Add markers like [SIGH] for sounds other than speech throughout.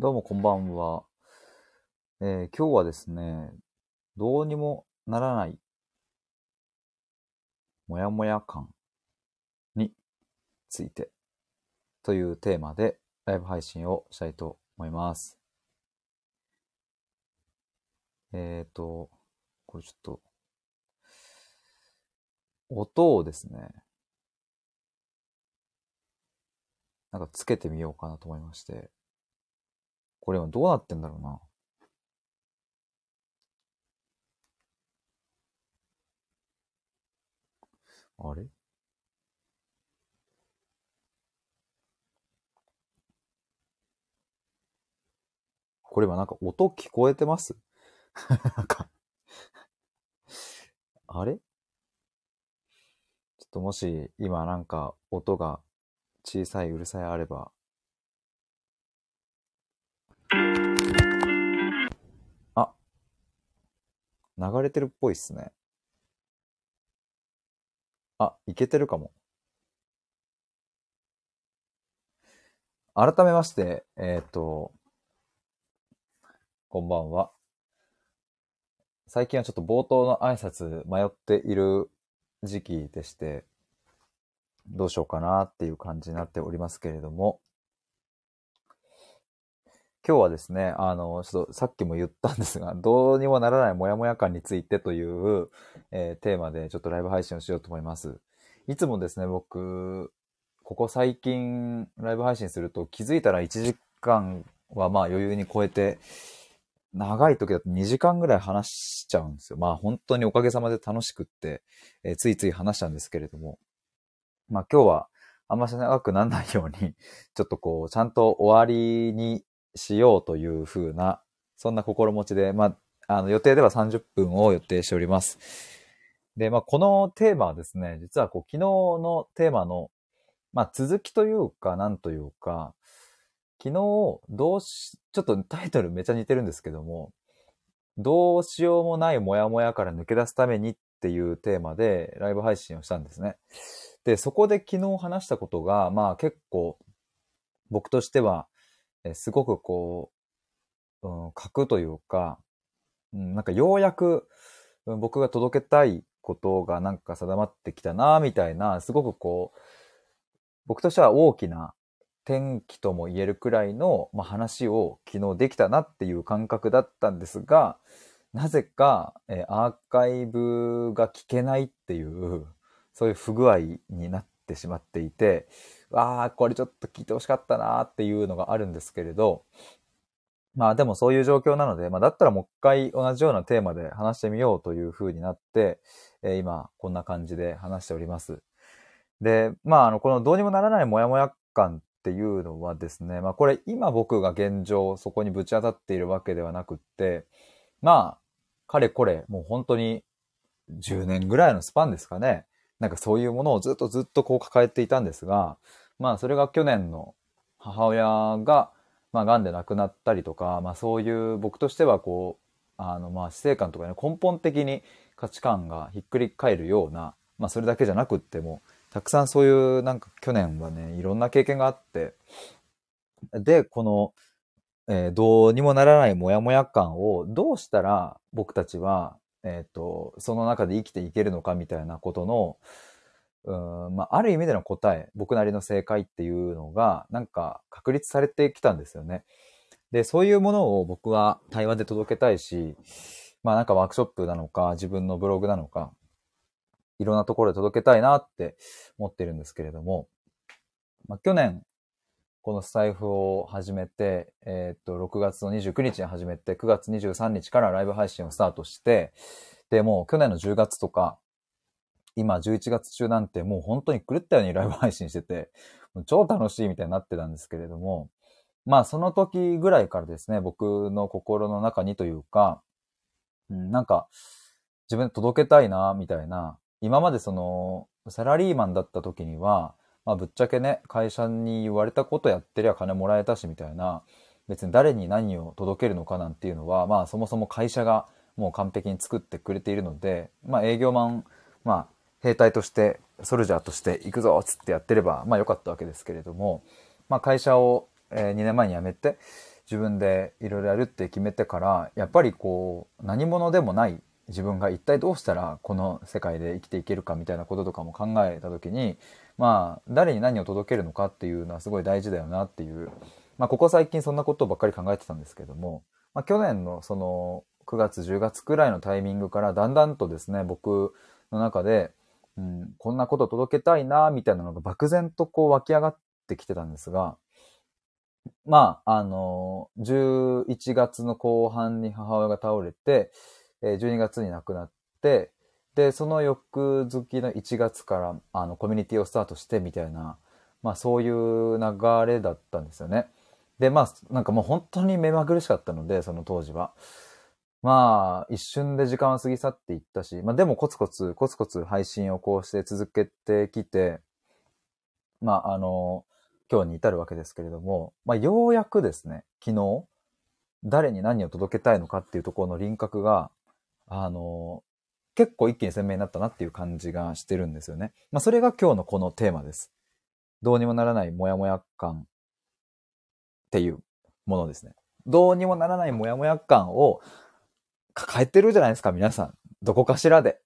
どうもこんばんは。えー今日はですね、どうにもならない、もやもや感についてというテーマでライブ配信をしたいと思います。えっ、と、これちょっと、音をですね、なんかつけてみようかなと思いまして、これ今どうなってんだろうな。あれ？これ今なんか音聞こえてます？[LAUGHS] なんかあれ？ちょっともし今なんか音が小さいうるさいあれば。流れてるっぽいっすね。あ、いけてるかも。改めまして、えっ、と、こんばんは。最近はちょっと冒頭の挨拶迷っている時期でして、どうしようかなっていう感じになっておりますけれども、今日はですね、あの、ちょっとさっきも言ったんですが、[LAUGHS] どうにもならないモヤモヤ感についてという、えーテーマでちょっとライブ配信をしようと思います。いつもですね、僕、ここ最近ライブ配信すると気づいたら1時間はまあ余裕に超えて、長い時だと2時間ぐらい話しちゃうんですよ。まあ本当におかげさまで楽しくって、えーついつい話したんですけれども、まあ今日はあんまし長くならないように、ちょっとこう、ちゃんと終わりにしようという風な、そんな心持ちで、まあ、あの予定では30分を予定しております。で、まあこのテーマはですね、実はこう昨日のテーマの、まあ続きというか、なんというか、昨日、どうし、ちょっとタイトルめちゃ似てるんですけども、どうしようもないモヤモヤから抜け出すためにっていうテーマでライブ配信をしたんですね。で、そこで昨日話したことが、まあ結構僕としては、えすごくこう、うん、核というか、うん、なんかようやく僕が届けたいことがなんか定まってきたな、みたいな、すごくこう、僕としては大きな転機とも言えるくらいの、まあ、話を昨日できたなっていう感覚だったんですが、なぜか、えアーカイブが聞けないっていう、そういう不具合になってしまっていて、ああ、これちょっと聞いてほしかったなっていうのがあるんですけれど、まあでもそういう状況なので、まあだったらもう一回同じようなテーマで話してみようという風になって、えー今こんな感じで話しております。で、まああの、このどうにもならないモヤモヤ感っていうのはですね、まあこれ今僕が現状そこにぶち当たっているわけではなくって、まあ、かれこれもう本当に10年ぐらいのスパンですかね。なんかそういうものをずっとずっとこう抱えていたんですが、まあそれが去年の母親が、まあ癌で亡くなったりとか、まあそういう僕としてはこう、あのまあ死生観とかね、根本的に価値観がひっくり返るような、まあそれだけじゃなくっても、たくさんそういうなんか去年はね、いろんな経験があって、で、この、えーどうにもならないモヤモヤ感をどうしたら僕たちは、えっ、と、その中で生きていけるのかみたいなことの、うん、まあ、ある意味での答え、僕なりの正解っていうのが、なんか確立されてきたんですよね。で、そういうものを僕は対話で届けたいし、まあなんかワークショップなのか、自分のブログなのか、いろんなところで届けたいなって思ってるんですけれども、まあ、去年、このスタイフを始めて、えーっと、6月の29日に始めて、9月23日からライブ配信をスタートして、で、もう去年の10月とか、今11月中なんてもう本当に狂ったように [LAUGHS] ライブ配信してて、超楽しいみたいになってたんですけれども、まあその時ぐらいからですね、僕の心の中にというか、なんか自分で届けたいな、みたいな、今までその、サラリーマンだった時には、まあぶっちゃけね、会社に言われたことやってりゃ金もらえたしみたいな、別に誰に何を届けるのかなんていうのは、まあそもそも会社がもう完璧に作ってくれているので、まあ営業マン、まあ兵隊として、ソルジャーとして行くぞっつってやってれば、まあ良かったわけですけれども、まあ会社を、え2年前に辞めて、自分でいろいろやるって決めてから、やっぱりこう、何者でもない自分が一体どうしたらこの世界で生きていけるかみたいなこととかも考えた時に、まあ、誰に何を届けるのかっていうのはすごい大事だよなっていう、まあ、ここ最近そんなことばっかり考えてたんですけども、まあ、去年のその9月10月くらいのタイミングからだんだんとですね、僕の中で、うん、こんなこと届けたいな、みたいなのが漠然とこう湧き上がってきてたんですが、まあ、あの、11月の後半に母親が倒れて、12月に亡くなって、で、その翌月の1月から、あの、コミュニティをスタートしてみたいな、まあそういう流れだったんですよね。で、まあ、なんかもう本当に目まぐるしかったので、その当時は。まあ、一瞬で時間は過ぎ去っていったし、まあでもコツコツ、コツコツ配信をこうして続けてきて、まああの、今日に至るわけですけれども、まあ、ようやくですね、昨日、誰に何を届けたいのかっていうところの輪郭が、あの、結構一気に鮮明になったなっていう感じがしてるんですよね。まあ、それが今日のこのテーマです。どうにもならないモヤモヤ感っていうものですね。どうにもならないモヤモヤ感を抱えてるじゃないですか、皆さん。どこかしらで。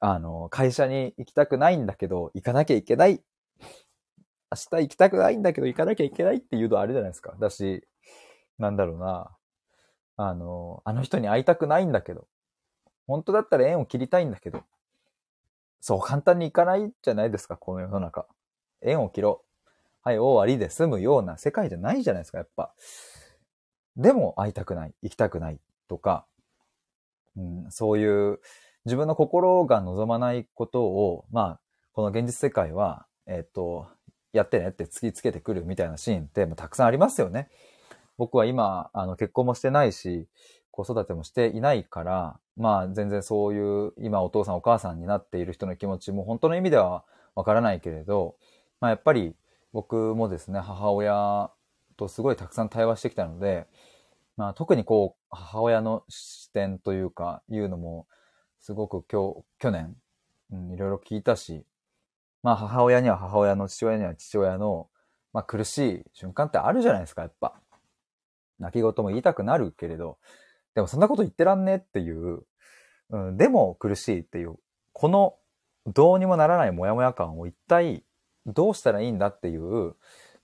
あの、会社に行きたくないんだけど、行かなきゃいけない明日行きたくないんだけど行かなきゃいけないっていうのはあれじゃないですか。だし、なんだろうな。あの、あの人に会いたくないんだけど、本当だったら縁を切りたいんだけど、そう簡単にいかないじゃないですか、この世の中。縁を切ろう。はい、終わりで済むような世界じゃないじゃないですか、やっぱ。でも会いたくない、行きたくないとか、うん、そういう自分の心が望まないことを、まあ、この現実世界は、えっ、と、やってねって突きつけてくるみたいなシーンってたくさんありますよね。僕は今、あの、結婚もしてないし、子育てもしていないから、まあ全然そういう今お父さんお母さんになっている人の気持ちも本当の意味ではわからないけれど、まあやっぱり僕もですね、母親とすごいたくさん対話してきたので、まあ特にこう母親の視点というかいうのもすごく今日、去年、うん、いろいろ聞いたし、まあ母親には母親の父親には父親の、まあ苦しい瞬間ってあるじゃないですか、やっぱ。泣き言も言いたくなるけれど、でもそんなこと言ってらんねっていう、うん、でも苦しいっていう、このどうにもならないモヤモヤ感を一体どうしたらいいんだっていう、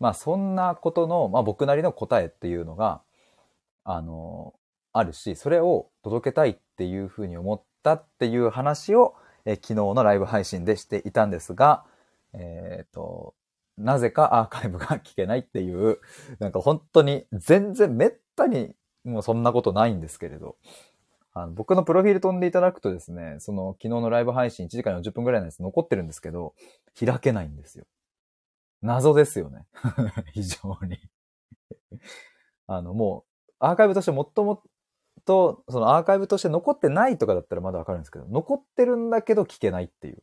まあそんなことの、まあ僕なりの答えっていうのが、あの、あるし、それを届けたいっていうふうに思ったっていう話を、え昨日のライブ配信でしていたんですが、えっ、ー、と、なぜかアーカイブが聞けないっていう、なんか本当に全然めったにもうそんなことないんですけれど、あの僕のプロフィール飛んでいただくとですね、その昨日のライブ配信1時間40分ぐらいのやつ残ってるんですけど、開けないんですよ。謎ですよね。[LAUGHS] 非常にあの、もう、アーカイブとして最もっと、そのアーカイブとして残ってないとかだったらまだわかるんですけど、残ってるんだけど聞けないっていう。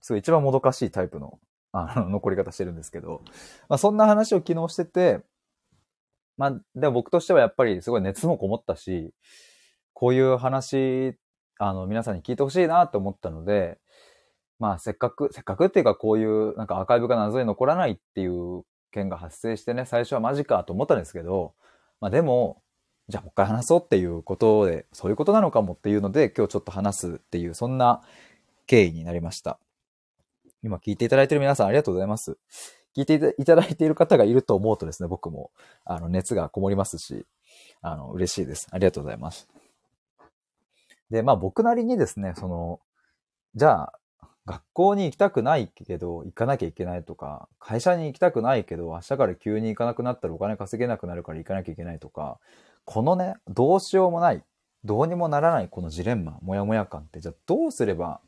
すごい一番もどかしいタイプの、あの、残り方してるんですけど、まあそんな話を昨日してて、まあ、でも僕としてはやっぱりすごい熱もこもったし、こういう話、あの、皆さんに聞いてほしいなと思ったので、まあせっかく、せっかくっていうかこういうなんかアーカイブが謎に残らないっていう件が発生してね、最初はマジかと思ったんですけど、まあでも、じゃあもう一回話そうっていうことで、そういうことなのかもっていうので、今日ちょっと話すっていう、そんな経緯になりました。今聞いていただいている皆さんありがとうございます。聞いていただいている方がいると思うとですね、僕も、あの、熱がこもりますし、あの、嬉しいです。ありがとうございます。で、まあ僕なりにですね、その、じゃあ、学校に行きたくないけど、行かなきゃいけないとか、会社に行きたくないけど、明日から急に行かなくなったらお金稼げなくなるから行かなきゃいけないとか、このね、どうしようもない、どうにもならないこのジレンマ、もやもや感って、じゃあどうすれば、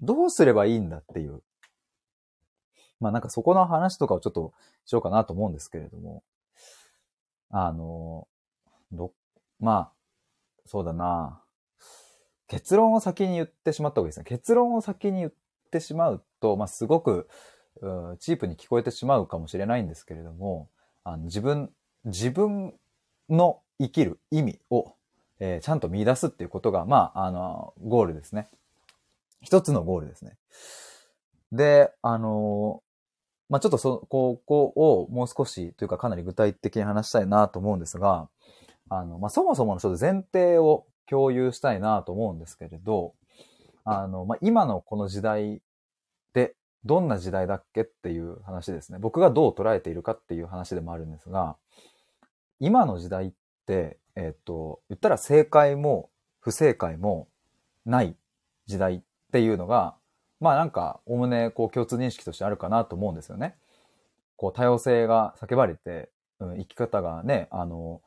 どうすればいいんだっていう。まあなんかそこの話とかをちょっとしようかなと思うんですけれども、あの、ど、まあ、そうだな。結論を先に言ってしまった方がいいですね。結論を先に言ってしまうと、まあすごく、チープに聞こえてしまうかもしれないんですけれども、あの自分、自分の生きる意味を、えー、ちゃんと見出すっていうことが、まあ、あの、ゴールですね。一つのゴールですね。で、あのまあちょっとそ、ここをもう少しというかかなり具体的に話したいなと思うんですが、あの、まあそもそものちょっと前提を共有したいなと思うんですけれど、あの、まあ今のこの時代でどんな時代だっけっていう話ですね。僕がどう捉えているかっていう話でもあるんですが、今の時代って、えっ、と、言ったら正解も不正解もない時代っていうのが、まあなんか、おむねこう共通認識としてあるかなと思うんですよね。こう多様性が叫ばれて、うん、生き方がね、あの、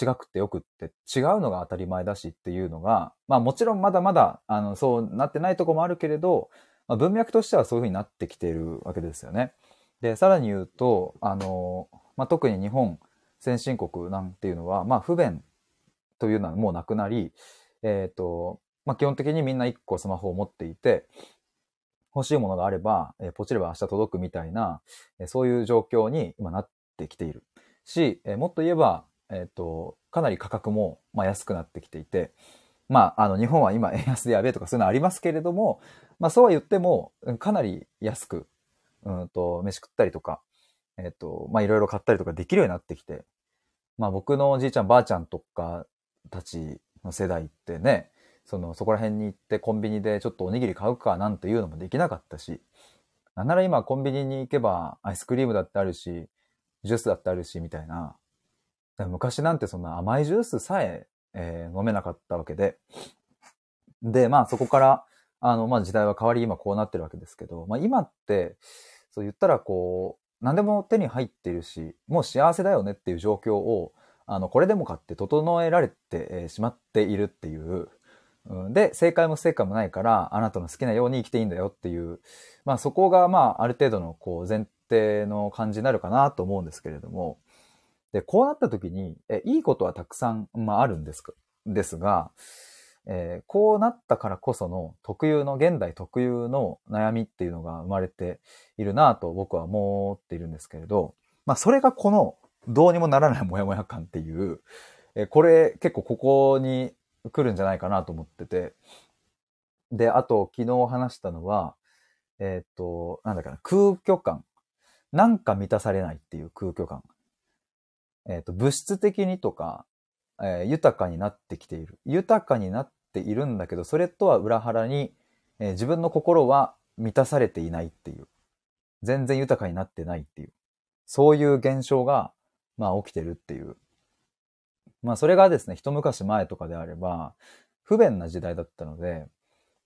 違くってよくって違うのが当たり前だしっていうのが、まあもちろんまだまだ、あの、そうなってないとこもあるけれど、まあ、文脈としてはそういうふうになってきているわけですよね。で、さらに言うと、あの、まあ特に日本先進国なんていうのは、まあ不便というのはもうなくなり、えっ、ー、と、まあ基本的にみんな一個スマホを持っていて、欲しいものがあれば、えー、ポチれば明日届くみたいな、えー、そういう状況に今なってきている。し、えー、もっと言えば、えっ、と、かなり価格も、まあ、安くなってきていて、まあ、あの、日本は今 [LAUGHS] 円安でやべえとかそういうのありますけれども、まあ、そうは言っても、かなり安く、うんと、飯食ったりとか、えっ、と、まあ、いろいろ買ったりとかできるようになってきて、まあ、僕のおじいちゃん、ばあちゃんとかたちの世代ってね、その、そこら辺に行ってコンビニでちょっとおにぎり買うかなんていうのもできなかったし、なんなら今コンビニに行けばアイスクリームだってあるし、ジュースだってあるし、みたいな。昔なんてそんな甘いジュースさええー、飲めなかったわけで。で、まあそこから、あの、まあ時代は変わり今こうなってるわけですけど、まあ今って、そう言ったらこう、何でも手に入ってるし、もう幸せだよねっていう状況を、あの、これでもかって整えられてしまっているっていう、で、正解も不正解もないから、あなたの好きなように生きていいんだよっていう、まあそこがまあある程度のこう前提の感じになるかなと思うんですけれども、で、こうなった時に、えいいことはたくさん、まああるんですか？ですが、えー、こうなったからこその特有の、現代特有の悩みっていうのが生まれているなと僕は思っているんですけれど、まあそれがこのどうにもならないモヤモヤ感っていう、えー、これ結構ここに来るんじゃないかなと思ってて。で、あと、昨日話したのは、えっ、と、なんだっけな、空虚感。なんか満たされないっていう空虚感。えっ、と、物質的にとか、えー、豊かになってきている。豊かになっているんだけど、それとは裏腹に、え自分の心は満たされていないっていう。全然豊かになってないっていう。そういう現象が、まあ起きてるっていうまあそれがですね、一昔前とかであれば、不便な時代だったので、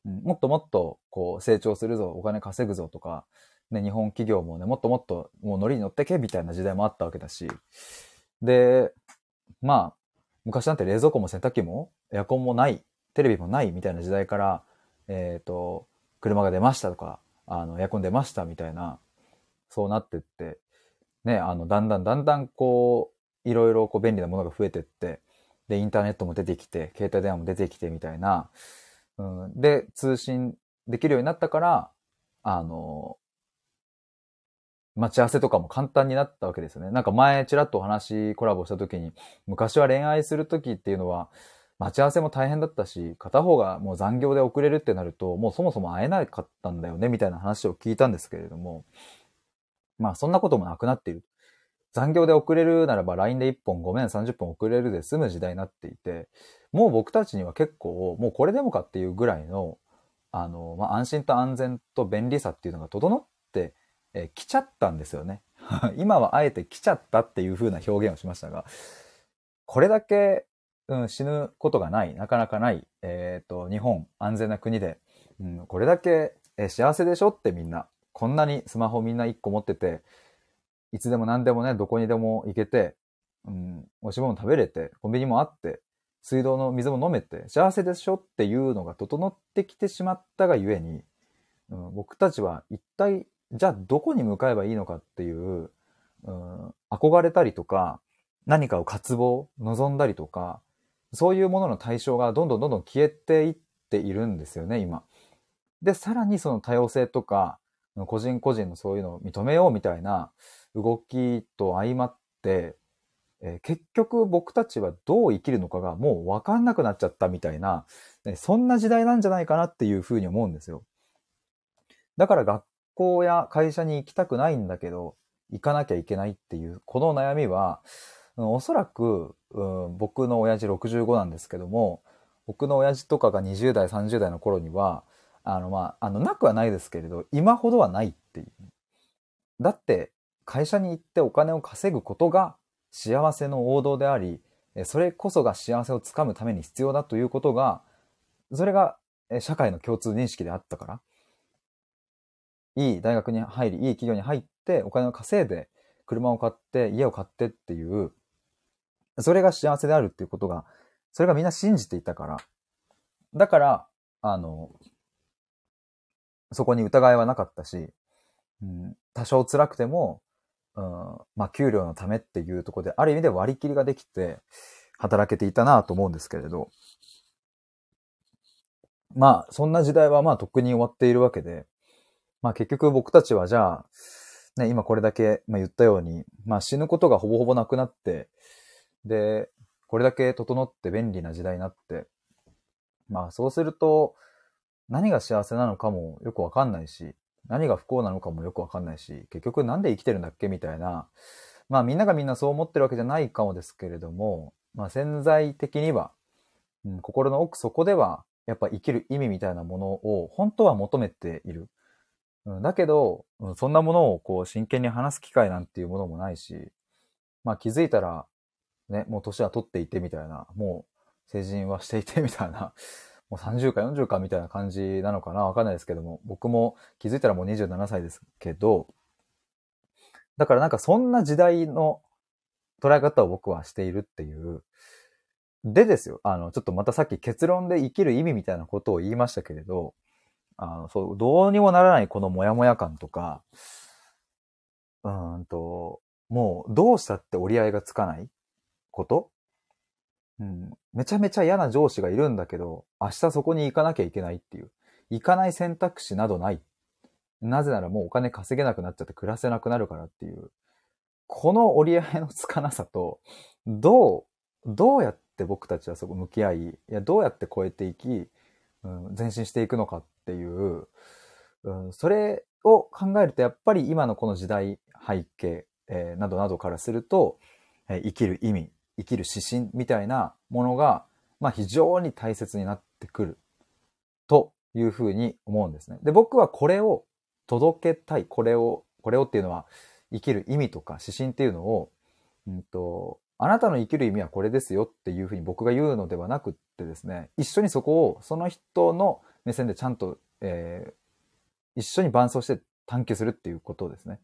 もっともっとこう成長するぞ、お金稼ぐぞとか、ね、日本企業もね、もっともっともう乗りに乗ってけみたいな時代もあったわけだし、で、まあ、昔なんて冷蔵庫も洗濯機もエアコンもない、テレビもないみたいな時代から、えっ、ー、と、車が出ましたとか、あの、エアコン出ましたみたいな、そうなってって、ね、あの、だんだんだんだんこう、いろいろこう便利なものが増えてって、で、インターネットも出てきて、携帯電話も出てきてみたいな、うん、で、通信できるようになったから、あの、待ち合わせとかも簡単になったわけですよね。なんか前ちらっとお話コラボした時に、昔は恋愛する時っていうのは、待ち合わせも大変だったし、片方がもう残業で遅れるってなると、もうそもそも会えなかったんだよね、みたいな話を聞いたんですけれども、まあそんなこともなくなっている。残業で遅れるならば LINE で1本ごめん30分遅れるで済む時代になっていて、もう僕たちには結構、もうこれでもかっていうぐらいの、あの、まあ、安心と安全と便利さっていうのが整ってえ来ちゃったんですよね。[LAUGHS] 今はあえて来ちゃったっていう風な表現をしましたが、これだけ、うん、死ぬことがない、なかなかない、えっ、ー、と、日本、安全な国で、うん、これだけ、え幸せでしょってみんな、こんなにスマホみんな1個持ってて、いつでも何でもね、どこにでも行けて、うん、美味しいもの食べれて、コンビニもあって、水道の水も飲めて、幸せでしょっていうのが整ってきてしまったがゆえに、うん、僕たちは一体、じゃあどこに向かえばいいのかっていう、うん、憧れたりとか、何かを渇望、望んだりとか、そういうものの対象がどんどんどんどん消えていっているんですよね、今。で、さらにその多様性とか、個人個人のそういうのを認めようみたいな、動きと相まって、えー、結局僕たちはどう生きるのかがもうわかんなくなっちゃったみたいな、ね、そんな時代なんじゃないかなっていうふうに思うんですよ。だから学校や会社に行きたくないんだけど、行かなきゃいけないっていう、この悩みは、おそらく、うん、僕の親父65なんですけども、僕の親父とかが20代、30代の頃には、あの、まあ、あの、なくはないですけれど、今ほどはないっていう。だって、会社に行ってお金を稼ぐことが幸せの王道であり、それこそが幸せをつかむために必要だということが、それが社会の共通認識であったから、いい大学に入り、いい企業に入って、お金を稼いで、車を買って、家を買ってっていう、それが幸せであるっていうことが、それがみんな信じていたから、だから、あの、そこに疑いはなかったし、うん、多少辛くても、うん、まあ、給料のためっていうところで、ある意味で割り切りができて、働けていたなと思うんですけれど、まあ、そんな時代はまあ、とっくに終わっているわけで、まあ結局僕たちはじゃあ、ね、今これだけ、まあ、言ったように、まあ死ぬことがほぼほぼなくなって、で、これだけ整って便利な時代になって、まあそうすると、何が幸せなのかもよくわかんないし、何が不幸なのかもよくわかんないし、結局なんで生きてるんだっけみたいな、まあみんながみんなそう思ってるわけじゃないかもですけれども、まあ潜在的には、うん、心の奥底では、やっぱ生きる意味みたいなものを本当は求めている。うん、だけど、うん、そんなものをこう真剣に話す機会なんていうものもないし、まあ気づいたら、ね、もう年は取っていてみたいな、もう成人はしていてみたいな、もう30か40かみたいな感じなのかな？わかんないですけども、僕も気づいたらもう27歳ですけど、だからなんかそんな時代の捉え方を僕はしているっていう。でですよ、あの、ちょっとまたさっき結論で生きる意味みたいなことを言いましたけれど、あの、そう、どうにもならないこのモヤモヤ感とか、うんと、もうどうしたって折り合いがつかないこと。うん。めちゃめちゃ嫌な上司がいるんだけど、明日そこに行かなきゃいけないっていう。行かない選択肢などない。なぜならもうお金稼げなくなっちゃって暮らせなくなるからっていう。この折り合いのつかなさと、どう、どうやって僕たちはそこ向き合い、いや、どうやって超えていき、うん、前進していくのかっていう、うん、それを考えるとやっぱり今のこの時代背景、えー、などなどからすると、えー、生きる意味、生きる指針みたいなものが、まあ非常に大切になってくるというふうに思うんですね。で、僕はこれを届けたい、これを、これをっていうのは生きる意味とか指針っていうのを、うんと、あなたの生きる意味はこれですよっていうふうに僕が言うのではなくってですね、一緒にそこをその人の目線でちゃんと、えー、一緒に伴走して探求するっていうことですね。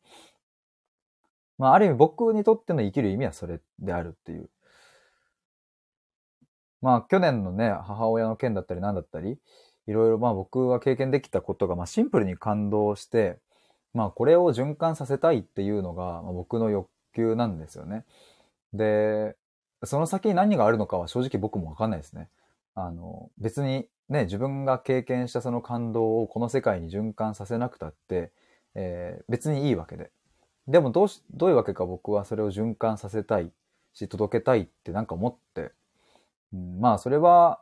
まあ、ある意味僕にとっての生きる意味はそれであるっていう。まあ、去年のね、母親の件だったり何だったり、いろいろまあ僕は経験できたことが、まあシンプルに感動して、まあこれを循環させたいっていうのが、まあ、僕の欲求なんですよね。で、その先に何があるのかは正直僕もわかんないですね。あの、別にね、自分が経験したその感動をこの世界に循環させなくたって、えー、別にいいわけで。でもどうし、どういうわけか僕はそれを循環させたいし、届けたいってなんか思って、うん、まあそれは、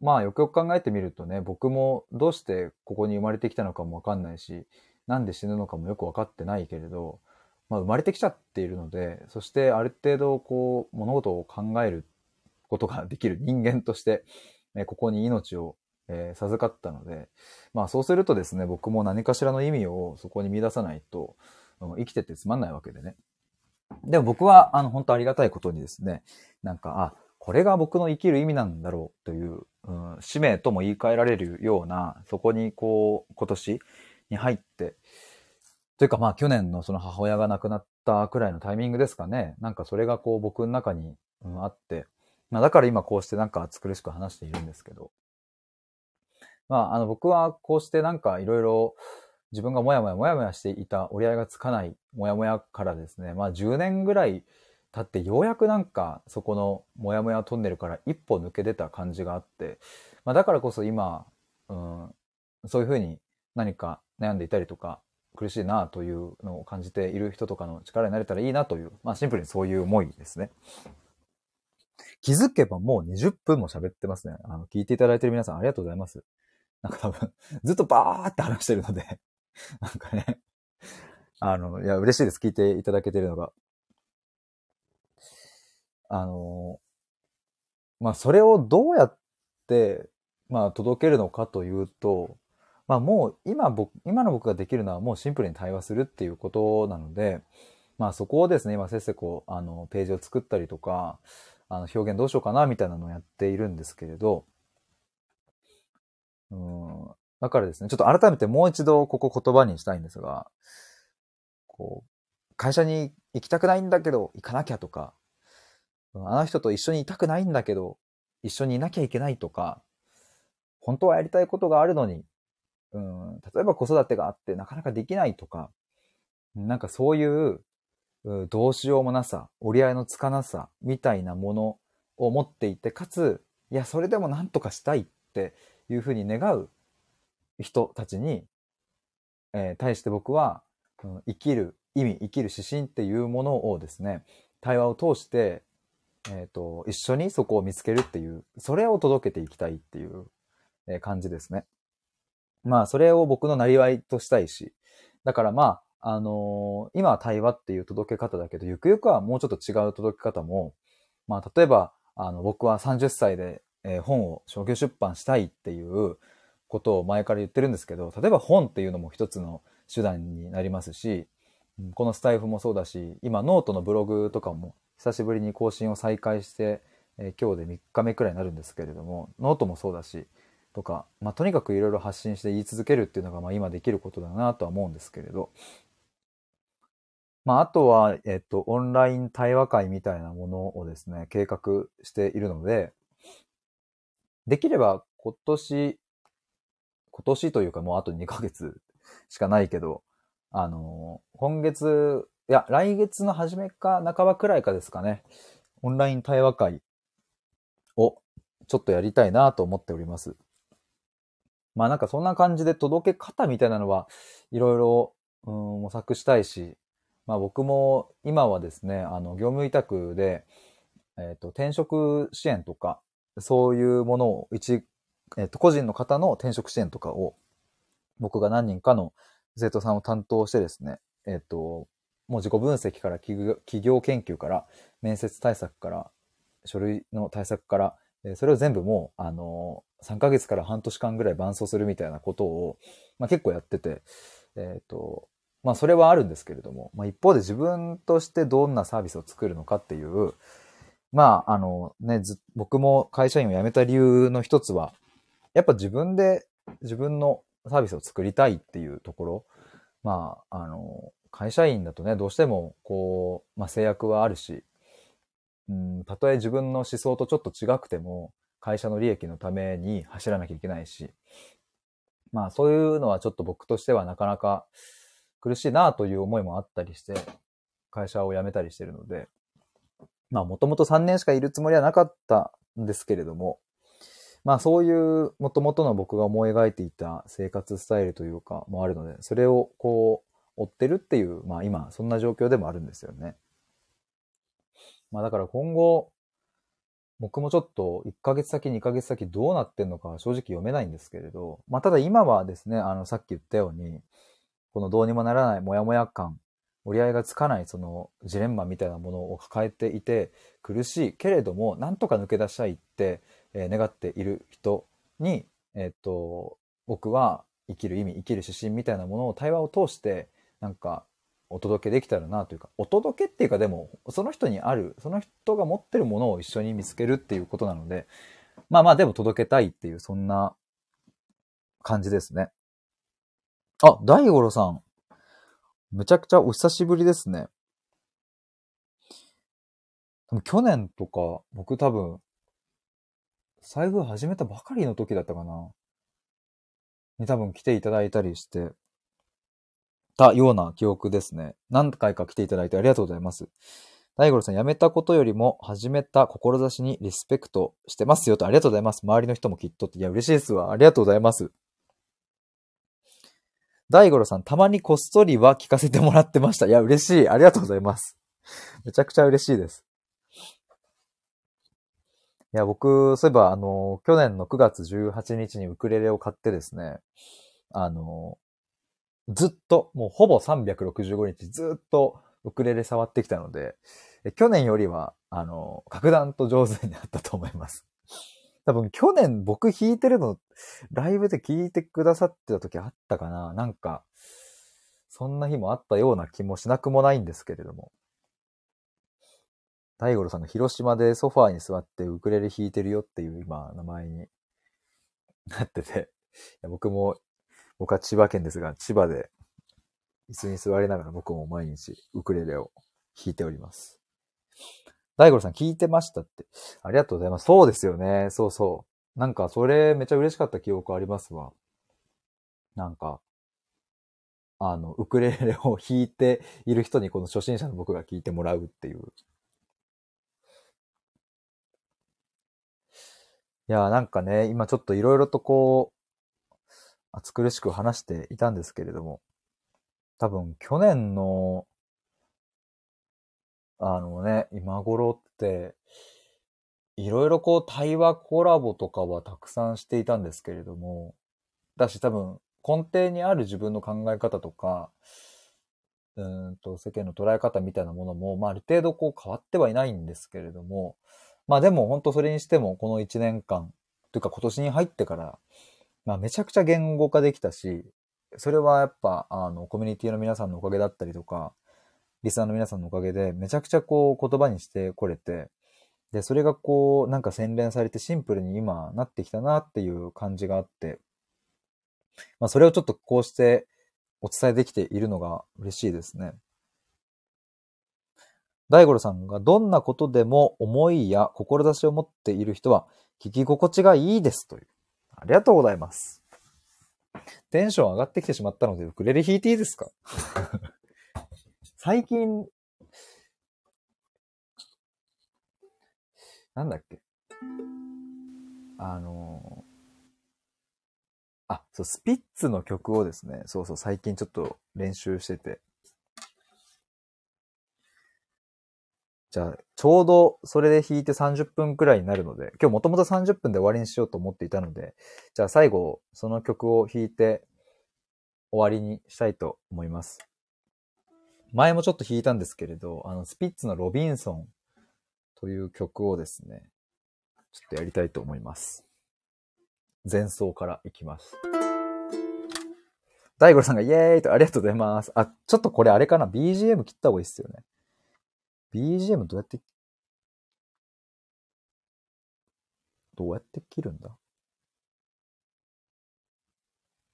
まあよくよく考えてみるとね、僕もどうしてここに生まれてきたのかもわかんないし、なんで死ぬのかもよくわかってないけれど、まあ生まれてきちゃっているので、そしてある程度こう物事を考えることができる人間として、えここに命を、えー、授かったので、まあそうするとですね、僕も何かしらの意味をそこに見出さないと、生きててつまんないわけでね。でも僕は、あの、本当ありがたいことにですね、なんか、あ、これが僕の生きる意味なんだろうという、うん、使命とも言い換えられるような、そこにこう、今年に入って、というかまあ去年のその母親が亡くなったくらいのタイミングですかね。なんかそれがこう僕の中に、うん、あって、まあ、だから今こうしてなんか暑苦しく話しているんですけど。まあ、あの僕はこうしてなんかいろいろ自分がもやもやもやもやしていた折り合いがつかないもやもやからですね、まあ10年ぐらい経ってようやくなんかそこのもやもやトンネルから一歩抜け出た感じがあって、まあだからこそ今、うん、そういうふうに何か悩んでいたりとか苦しいなというのを感じている人とかの力になれたらいいなという、まあシンプルにそういう思いですね。気づけばもう20分も喋ってますね。あの、聞いていただいてる皆さんありがとうございます。なんか多分、ずっとバーって話してるのでなんかね、あの、いや、嬉しいです。聞いていただけてるのが。あの、まあ、それをどうやって、まあ、届けるのかというと、まあ、もう今僕、今の僕ができるのはもうシンプルに対話するっていうことなので、まあ、そこをですね、今、せっせこう、あの、ページを作ったりとか、あの、表現どうしようかな、みたいなのをやっているんですけれど、うん、だからですね、ちょっと改めてもう一度ここ言葉にしたいんですが、こう、会社に行きたくないんだけど行かなきゃとか、あの人と一緒にいたくないんだけど一緒にいなきゃいけないとか、本当はやりたいことがあるのに、うん、例えば子育てがあってなかなかできないとか、なんかそういう、どうしようもなさ、折り合いのつかなさみたいなものを持っていて、かつ、いや、それでも何とかしたいっていうふうに願う人たちに、えー、対して僕は、うん、生きる意味、生きる指針っていうものをですね、対話を通して、えっ、ー、と、一緒にそこを見つけるっていう、それを届けていきたいっていう、感じですね。まあ、それを僕のなりわいとしたいし、だからまあ、あのー、今は対話っていう届け方だけど、ゆくゆくはもうちょっと違う届け方も、まあ、例えば、あの、僕は30歳で、えー、本を商業出版したいっていう、ことを前から言ってるんですけど、例えば本っていうのも一つの手段になりますし、このスタイフもそうだし、今ノートのブログとかも久しぶりに更新を再開して、えー、今日で3日目くらいになるんですけれども、ノートもそうだし、とか、まあ、とにかくいろいろ発信して言い続けるっていうのが、まあ、今できることだなとは思うんですけれど、まあ、あとは、えっと、オンライン対話会みたいなものをですね、計画しているので、できれば今年今年というかもうあと2ヶ月しかないけど、あの、今月、いや、来月の初めか半ばくらいかですかね、オンライン対話会をちょっとやりたいなと思っております。まあなんかそんな感じで届け方みたいなのはいろいろ模索したいし、まあ僕も今はですね、あの業務委託で、えっ、ー、と転職支援とかそういうものを一えっ、と、個人の方の転職支援とかを、僕が何人かの生徒さんを担当してですね、えっ、と、もう自己分析から企業研究から、面接対策から、書類の対策から、それを全部もう、あの、3ヶ月から半年間ぐらい伴走するみたいなことを、まあ、結構やってて、えっ、と、まあそれはあるんですけれども、まあ一方で自分としてどんなサービスを作るのかっていう、まああのね、僕も会社員を辞めた理由の一つは、やっぱ自分で自分のサービスを作りたいっていうところ、まあ、あの、会社員だとね、どうしても、こう、まあ制約はあるし、うん、たとえ自分の思想とちょっと違くても、会社の利益のために走らなきゃいけないし、まあそういうのはちょっと僕としてはなかなか苦しいなという思いもあったりして、会社を辞めたりしてるので、まあもともと3年しかいるつもりはなかったんですけれども、まあそういう元々の僕が思い描いていた生活スタイルというかもあるので、それをこう追ってるっていう、まあ今そんな状況でもあるんですよね。まあだから今後、僕もちょっと1ヶ月先、2ヶ月先どうなってんのか正直読めないんですけれど、まあただ今はですね、あのさっき言ったように、このどうにもならないモヤモヤ感、折り合いがつかないそのジレンマみたいなものを抱えていて苦しいけれども、なんとか抜け出したいってえ願っている人に、えっ、と、僕は生きる意味、生きる指針みたいなものを対話を通して、なんか、お届けできたらなというか、お届けっていうかでも、その人にある、その人が持ってるものを一緒に見つけるっていうことなので、まあまあでも届けたいっていう、そんな感じですね。あ、大五郎さん。むちゃくちゃお久しぶりですね。去年とか、僕多分、財布始めたばかりの時だったかな。に多分来ていただいたりしてたような記憶ですね。何回か来ていただいてありがとうございます。大五郎さん、辞めたことよりも始めた志にリスペクトしてますよとありがとうございます。周りの人もきっとって。いや、嬉しいですわ。ありがとうございます。大五郎さん、たまにこっそりは聞かせてもらってました。いや、嬉しい。ありがとうございます。めちゃくちゃ嬉しいです。いや、僕、そういえば、あの、去年の9月18日にウクレレを買ってですね、あの、ずっと、もうほぼ365日ずっとウクレレ触ってきたので、去年よりは、あの、格段と上手になったと思います。[LAUGHS] 多分去年僕弾いてるの、ライブで聴いてくださってた時あったかななんか、そんな日もあったような気もしなくもないんですけれども。大五郎さんが広島でソファーに座ってウクレレ弾いてるよっていう今名前になってて、僕も、僕は千葉県ですが、千葉で椅子に座りながら僕も毎日ウクレレを弾いております。大五郎さん聞いてましたって。ありがとうございます。そうですよね。そうそう。なんかそれめっちゃ嬉しかった記憶ありますわ。なんか、あの、ウクレレを弾いている人にこの初心者の僕が聞いてもらうっていう。いや、なんかね、今ちょっといろいろとこう、暑苦しく話していたんですけれども、多分去年のあのね、今頃って、いろいろこう対話コラボとかはたくさんしていたんですけれども、だし多分根底にある自分の考え方とか、うんと世間の捉え方みたいなものも、まあある程度こう変わってはいないんですけれども、まあでも本当それにしてもこの1年間、というか今年に入ってから、まあめちゃくちゃ言語化できたし、それはやっぱあのコミュニティの皆さんのおかげだったりとか、リスナーの皆さんのおかげで、めちゃくちゃこう言葉にしてこれて、で、それがこう、なんか洗練されてシンプルに今なってきたなっていう感じがあって、まあそれをちょっとこうしてお伝えできているのが嬉しいですね。大五郎さんがどんなことでも思いや志を持っている人は聞き心地がいいですという。ありがとうございます。テンション上がってきてしまったのでウクレレ弾いていいですか？[LAUGHS] 最近、なんだっけ？あの、あ、そう、スピッツの曲をですね、そうそう、最近ちょっと練習してて。じゃあ、ちょうどそれで弾いて30分くらいになるので、今日もともと30分で終わりにしようと思っていたので、じゃあ最後、その曲を弾いて終わりにしたいと思います。前もちょっと弾いたんですけれど、あの、スピッツのロビンソンという曲をですね、ちょっとやりたいと思います。前奏からいきます。大五郎さんがイエーイとありがとうございます。あ、ちょっとこれあれかな ?BGM 切った方がいいっすよね。BGM どうやって、どうやって切るんだ？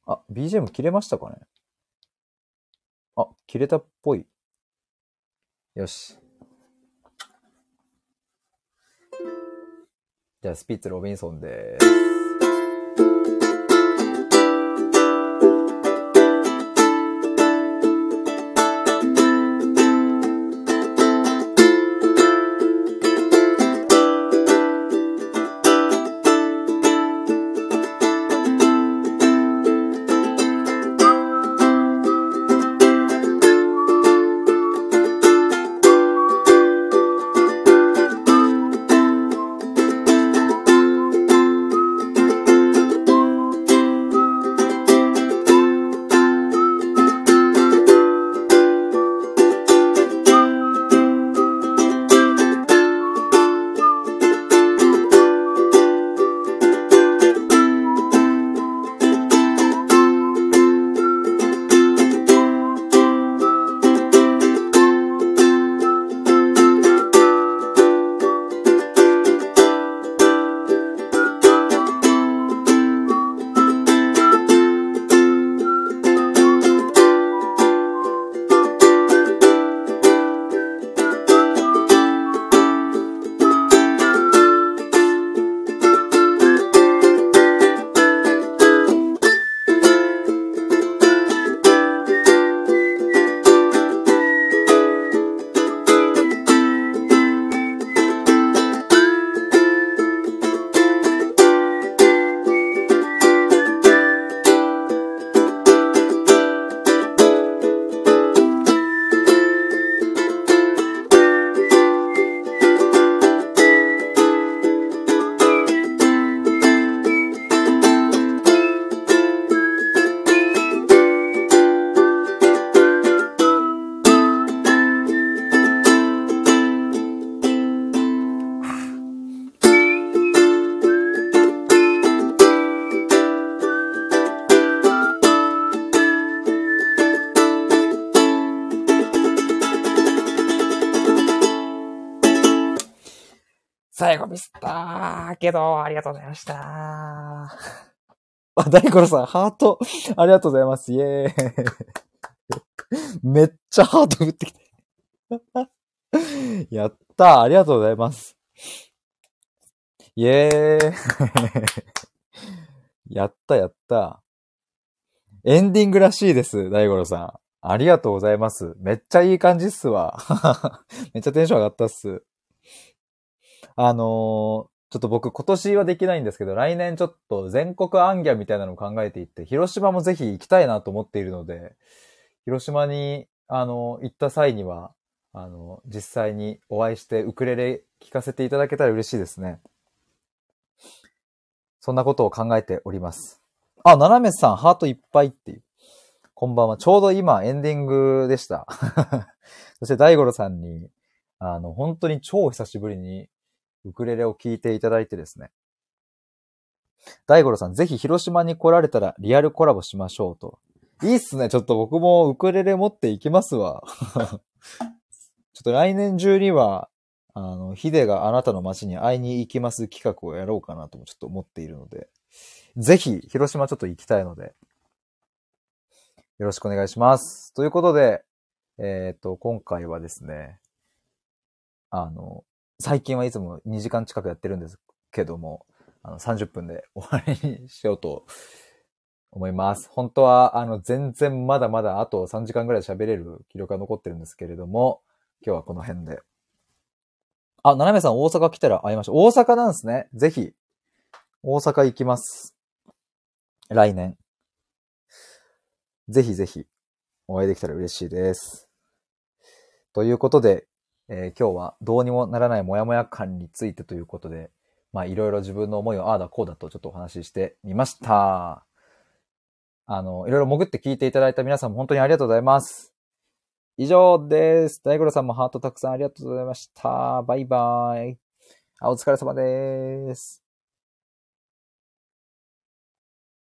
あ、BGM 切れましたかね？あ、切れたっぽい。よし。じゃあ、スピッツ・ロビンソンです。けど、ありがとうございました。[LAUGHS] あ、大五郎さん、ハート、ありがとうございます。イェーイ。[LAUGHS] めっちゃハート振ってきて。[LAUGHS] やったー、ありがとうございます。イェーイ。やったやった。エンディングらしいです、大五郎さん。ありがとうございます。めっちゃいい感じっすわ。めっちゃテンション上がったっす。あの、ちょっと僕今年はできないんですけど、来年ちょっと全国アンギャみたいなのを考えていって、広島もぜひ行きたいなと思っているので、広島に、あの、行った際には、あの、実際にお会いしてウクレレ聴かせていただけたら嬉しいですね。そんなことを考えております。あ、ななめさん、ハートいっぱいっていう。こんばんは。ちょうど今、エンディングでした。[LAUGHS] そして、大五郎さんに、あの、本当に超久しぶりにウクレレを聴いていただいてですね。大五郎さん、ぜひ広島に来られたらリアルコラボしましょうと。いいっすね。ちょっと僕もウクレレ持っていきますわ。[LAUGHS] ちょっと来年中には、あの、ヒデがあなたの街に会いに行きます企画をやろうかなともちょっと思っているので、ぜひ、広島ちょっと行きたいので、よろしくお願いします。ということで、えっ、ー、と、今回はですね、あの、最近はいつも2時間近くやってるんですけども、あの、30分で終わりにしようと思います。本当は、あの、全然まだまだあと3時間ぐらい喋れる記録が残ってるんですけれども、今日はこの辺であ、ななめさん大阪来たら会いましょう。大阪なんですね。ぜひ、大阪行きます。来年。ぜひぜひ、お会いできたら嬉しいです。ということで、えー、今日はどうにもならないモヤモヤ感についてということで、まあいろいろ自分の思いをああだこうだとちょっとお話ししてみました。あの、いろいろ潜って聞いていただいた皆さんも本当にありがとうございます。以上です。大黒さんもハートたくさんありがとうございました。バイバイ。あ、お疲れ様です。